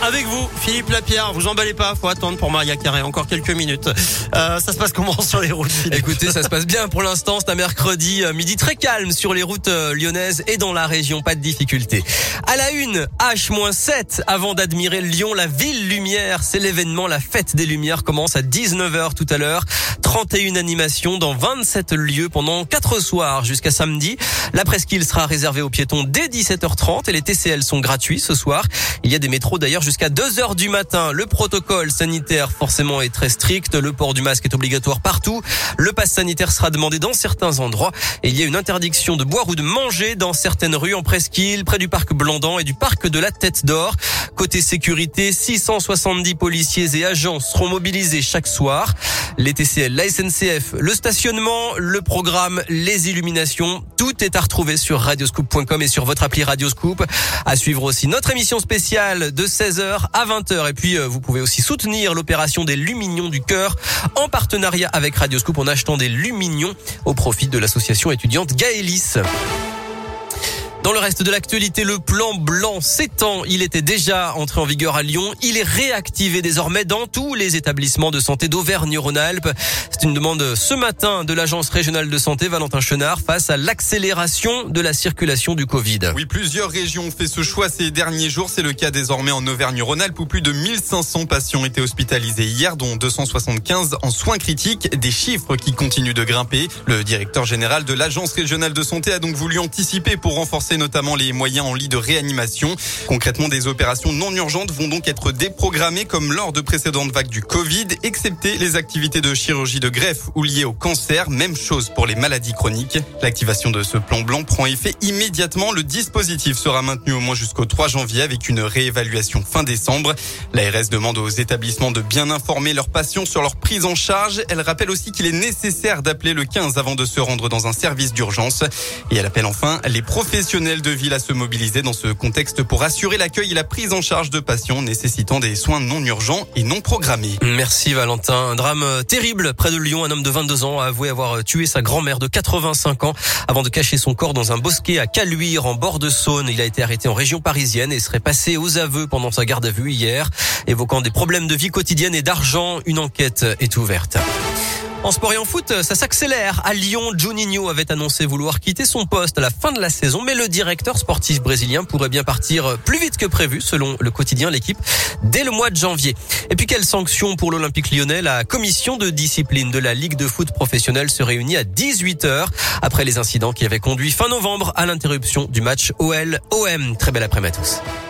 Avec vous, Philippe Lapierre, vous emballez pas, faut attendre pour Maria Carré, encore quelques minutes. Euh, ça se passe comment sur les routes Écoutez, ça se passe bien pour l'instant, c'est un mercredi euh, midi très calme sur les routes euh, lyonnaises et dans la région, pas de difficulté. À la une, H-7 avant d'admirer Lyon, la ville lumière, c'est l'événement, la fête des lumières commence à 19h tout à l'heure. 31 animations dans 27 lieux pendant 4 soirs jusqu'à samedi. La presqu'île sera réservée aux piétons dès 17h30 et les TCL sont gratuits ce soir. Il y a des métros d'ailleurs jusqu'à 2 heures du matin. Le protocole sanitaire forcément est très strict. Le port du masque est obligatoire partout. Le pass sanitaire sera demandé dans certains endroits. Et il y a une interdiction de boire ou de manger dans certaines rues en presqu'île, près du parc Blandan et du parc de la Tête d'Or. Côté sécurité, 670 policiers et agents seront mobilisés chaque soir. Les TCL, la SNCF, le stationnement, le programme, les illuminations, tout est à retrouver sur radioscoop.com et sur votre appli Radioscoop. À suivre aussi notre émission spéciale de 16h à 20h. Et puis, euh, vous pouvez aussi soutenir l'opération des Luminions du Cœur en partenariat avec Radioscoop en achetant des Luminions au profit de l'association étudiante Gaélis. Dans le reste de l'actualité, le plan blanc s'étend. Il était déjà entré en vigueur à Lyon. Il est réactivé désormais dans tous les établissements de santé d'Auvergne-Rhône-Alpes. C'est une demande ce matin de l'Agence régionale de santé Valentin Chenard face à l'accélération de la circulation du Covid. Oui, plusieurs régions ont fait ce choix ces derniers jours. C'est le cas désormais en Auvergne-Rhône-Alpes où plus de 1500 patients étaient hospitalisés hier, dont 275 en soins critiques. Des chiffres qui continuent de grimper. Le directeur général de l'Agence régionale de santé a donc voulu anticiper pour renforcer notamment les moyens en lit de réanimation. Concrètement, des opérations non urgentes vont donc être déprogrammées comme lors de précédentes vagues du Covid, excepté les activités de chirurgie de greffe ou liées au cancer. Même chose pour les maladies chroniques. L'activation de ce plan blanc prend effet immédiatement. Le dispositif sera maintenu au moins jusqu'au 3 janvier avec une réévaluation fin décembre. L'ARS demande aux établissements de bien informer leurs patients sur leur prise en charge. Elle rappelle aussi qu'il est nécessaire d'appeler le 15 avant de se rendre dans un service d'urgence. Et elle appelle enfin les professionnels de ville à se mobiliser dans ce contexte pour assurer l'accueil et la prise en charge de patients nécessitant des soins non urgents et non programmés. Merci Valentin. Un drame euh, terrible près de Lyon. Un homme de 22 ans a avoué avoir euh, tué sa grand-mère de 85 ans avant de cacher son corps dans un bosquet à Caluire en bord de Saône. Il a été arrêté en région parisienne et serait passé aux aveux pendant sa garde à vue hier. Évoquant des problèmes de vie quotidienne et d'argent, une enquête est ouverte. En sport et en foot, ça s'accélère. À Lyon, Juninho avait annoncé vouloir quitter son poste à la fin de la saison, mais le directeur sportif brésilien pourrait bien partir plus vite que prévu, selon le quotidien L'équipe, dès le mois de janvier. Et puis, quelle sanction pour l'Olympique lyonnais? La commission de discipline de la Ligue de foot professionnelle se réunit à 18h après les incidents qui avaient conduit fin novembre à l'interruption du match OL-OM. Très belle après-midi à tous.